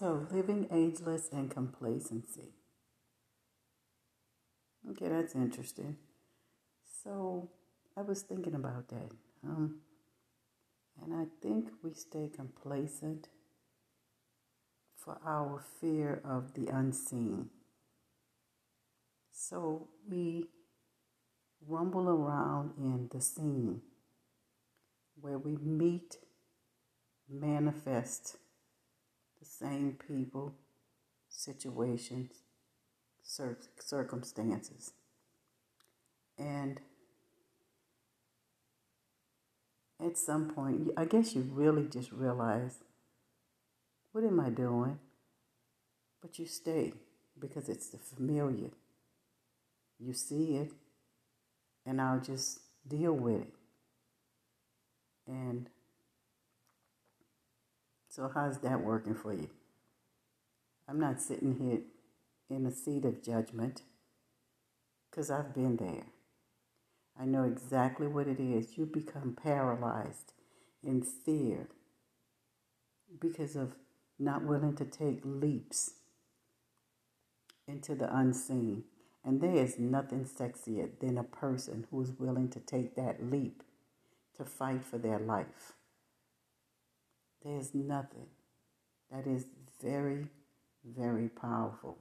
So, living ageless and complacency. Okay, that's interesting. So, I was thinking about that. Um, and I think we stay complacent for our fear of the unseen. So we rumble around in the scene where we meet, manifest same people, situations, circumstances. And at some point, I guess you really just realize, what am I doing? But you stay because it's the familiar. You see it, and I'll just deal with it. And so, how's that working for you? I'm not sitting here in a seat of judgment because I've been there. I know exactly what it is. You become paralyzed in fear because of not willing to take leaps into the unseen. And there is nothing sexier than a person who is willing to take that leap to fight for their life. There's nothing that is very, very powerful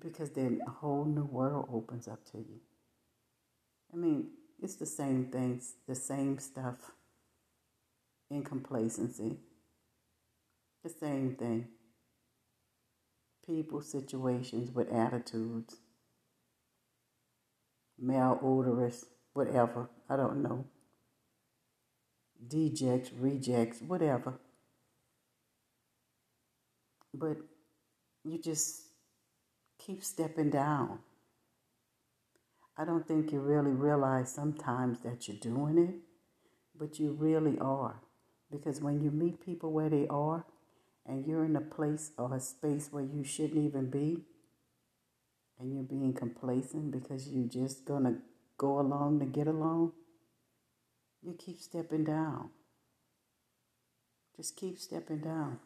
because then a whole new world opens up to you. I mean, it's the same things, the same stuff in complacency, the same thing. People, situations with attitudes, malodorous, whatever, I don't know. Dejects, rejects, whatever. But you just keep stepping down. I don't think you really realize sometimes that you're doing it, but you really are. Because when you meet people where they are and you're in a place or a space where you shouldn't even be, and you're being complacent because you're just going to go along to get along, you keep stepping down. Just keep stepping down.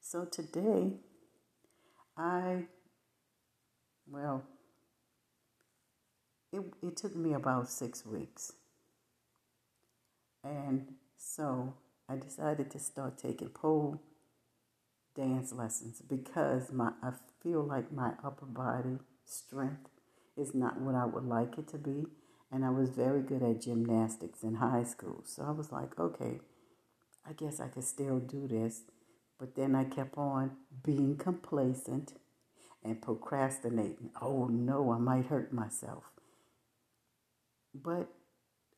So today, I, well, it, it took me about six weeks. And so I decided to start taking pole dance lessons because my I feel like my upper body strength is not what I would like it to be. And I was very good at gymnastics in high school. So I was like, okay, I guess I could still do this. But then I kept on being complacent and procrastinating. Oh no, I might hurt myself. But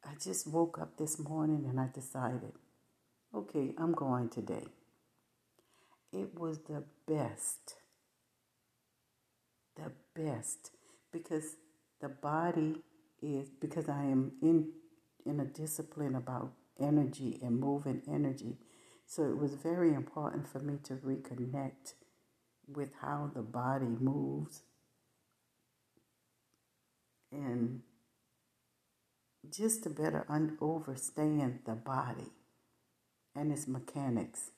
I just woke up this morning and I decided, okay, I'm going today. It was the best. The best. Because the body is, because I am in, in a discipline about energy and moving energy. So it was very important for me to reconnect with how the body moves and just to better un- understand the body and its mechanics.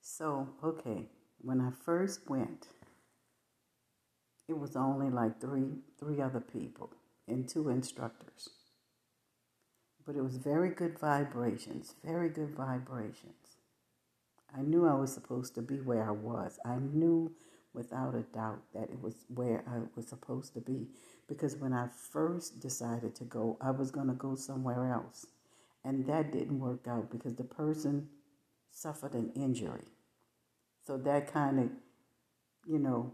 So, okay, when I first went, it was only like three three other people and two instructors. But it was very good vibrations, very good vibrations. I knew I was supposed to be where I was. I knew without a doubt that it was where I was supposed to be. Because when I first decided to go, I was going to go somewhere else. And that didn't work out because the person suffered an injury. So that kind of, you know,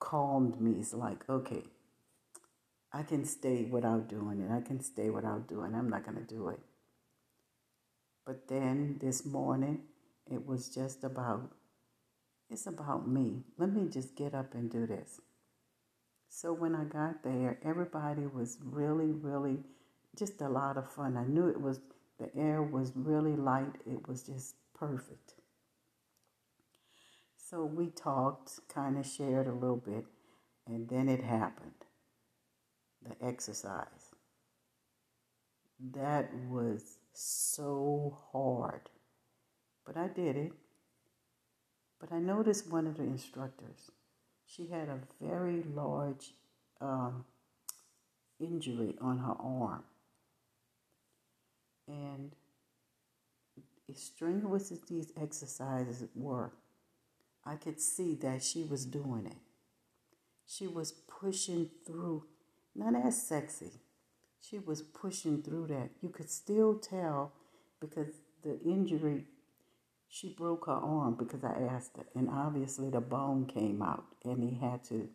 calmed me. It's like, okay, I can stay without doing it. I can stay without doing it. I'm not going to do it. But then this morning, it was just about it's about me. Let me just get up and do this. So when I got there, everybody was really, really just a lot of fun. I knew it was, the air was really light. It was just perfect. So we talked, kind of shared a little bit, and then it happened the exercise. That was so hard. but I did it. But I noticed one of the instructors, she had a very large um, injury on her arm. And as strenuous as these exercises were, I could see that she was doing it. She was pushing through, not as sexy. She was pushing through that. You could still tell because the injury she broke her arm because I asked her, and obviously the bone came out, and he had to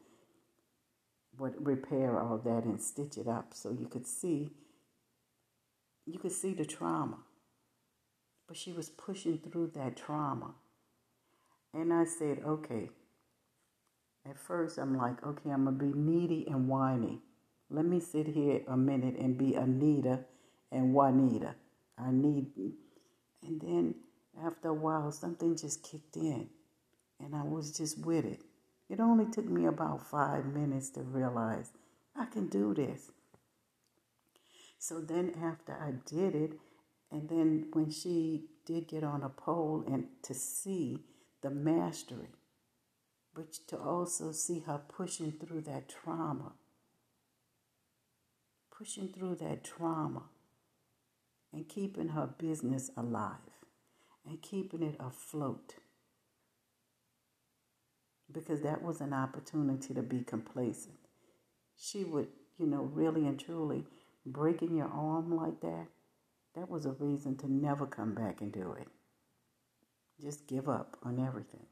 what repair all that and stitch it up so you could see you could see the trauma. But she was pushing through that trauma. And I said, okay. At first, I'm like, okay, I'm going to be needy and whiny. Let me sit here a minute and be Anita and Juanita. I need. And then after a while, something just kicked in, and I was just with it. It only took me about five minutes to realize I can do this. So then, after I did it, and then when she did get on a pole and to see the mastery, but to also see her pushing through that trauma, pushing through that trauma, and keeping her business alive and keeping it afloat. Because that was an opportunity to be complacent. She would, you know, really and truly breaking your arm like that, that was a reason to never come back and do it. Just give up on everything.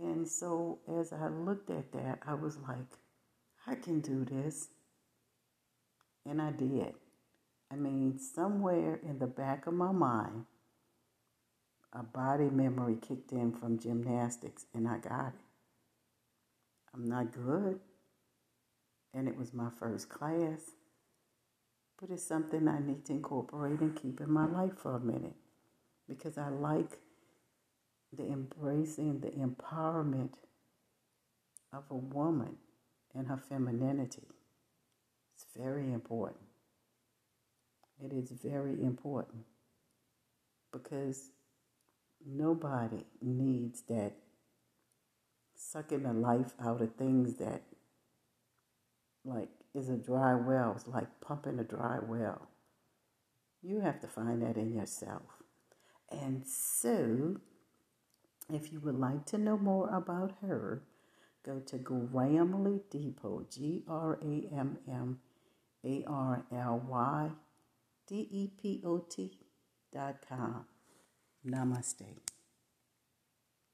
And so as I looked at that, I was like, I can do this. And I did. I mean, somewhere in the back of my mind, a body memory kicked in from gymnastics and I got it. I'm not good, and it was my first class, but it's something I need to incorporate and keep in my life for a minute because I like the embracing, the empowerment of a woman and her femininity. It's very important. It is very important because Nobody needs that sucking the life out of things that like is a dry well. It's like pumping a dry well. You have to find that in yourself. And so, if you would like to know more about her, go to Grammarly Depot, G R A M M A R L Y D E P O T dot com. Namaste.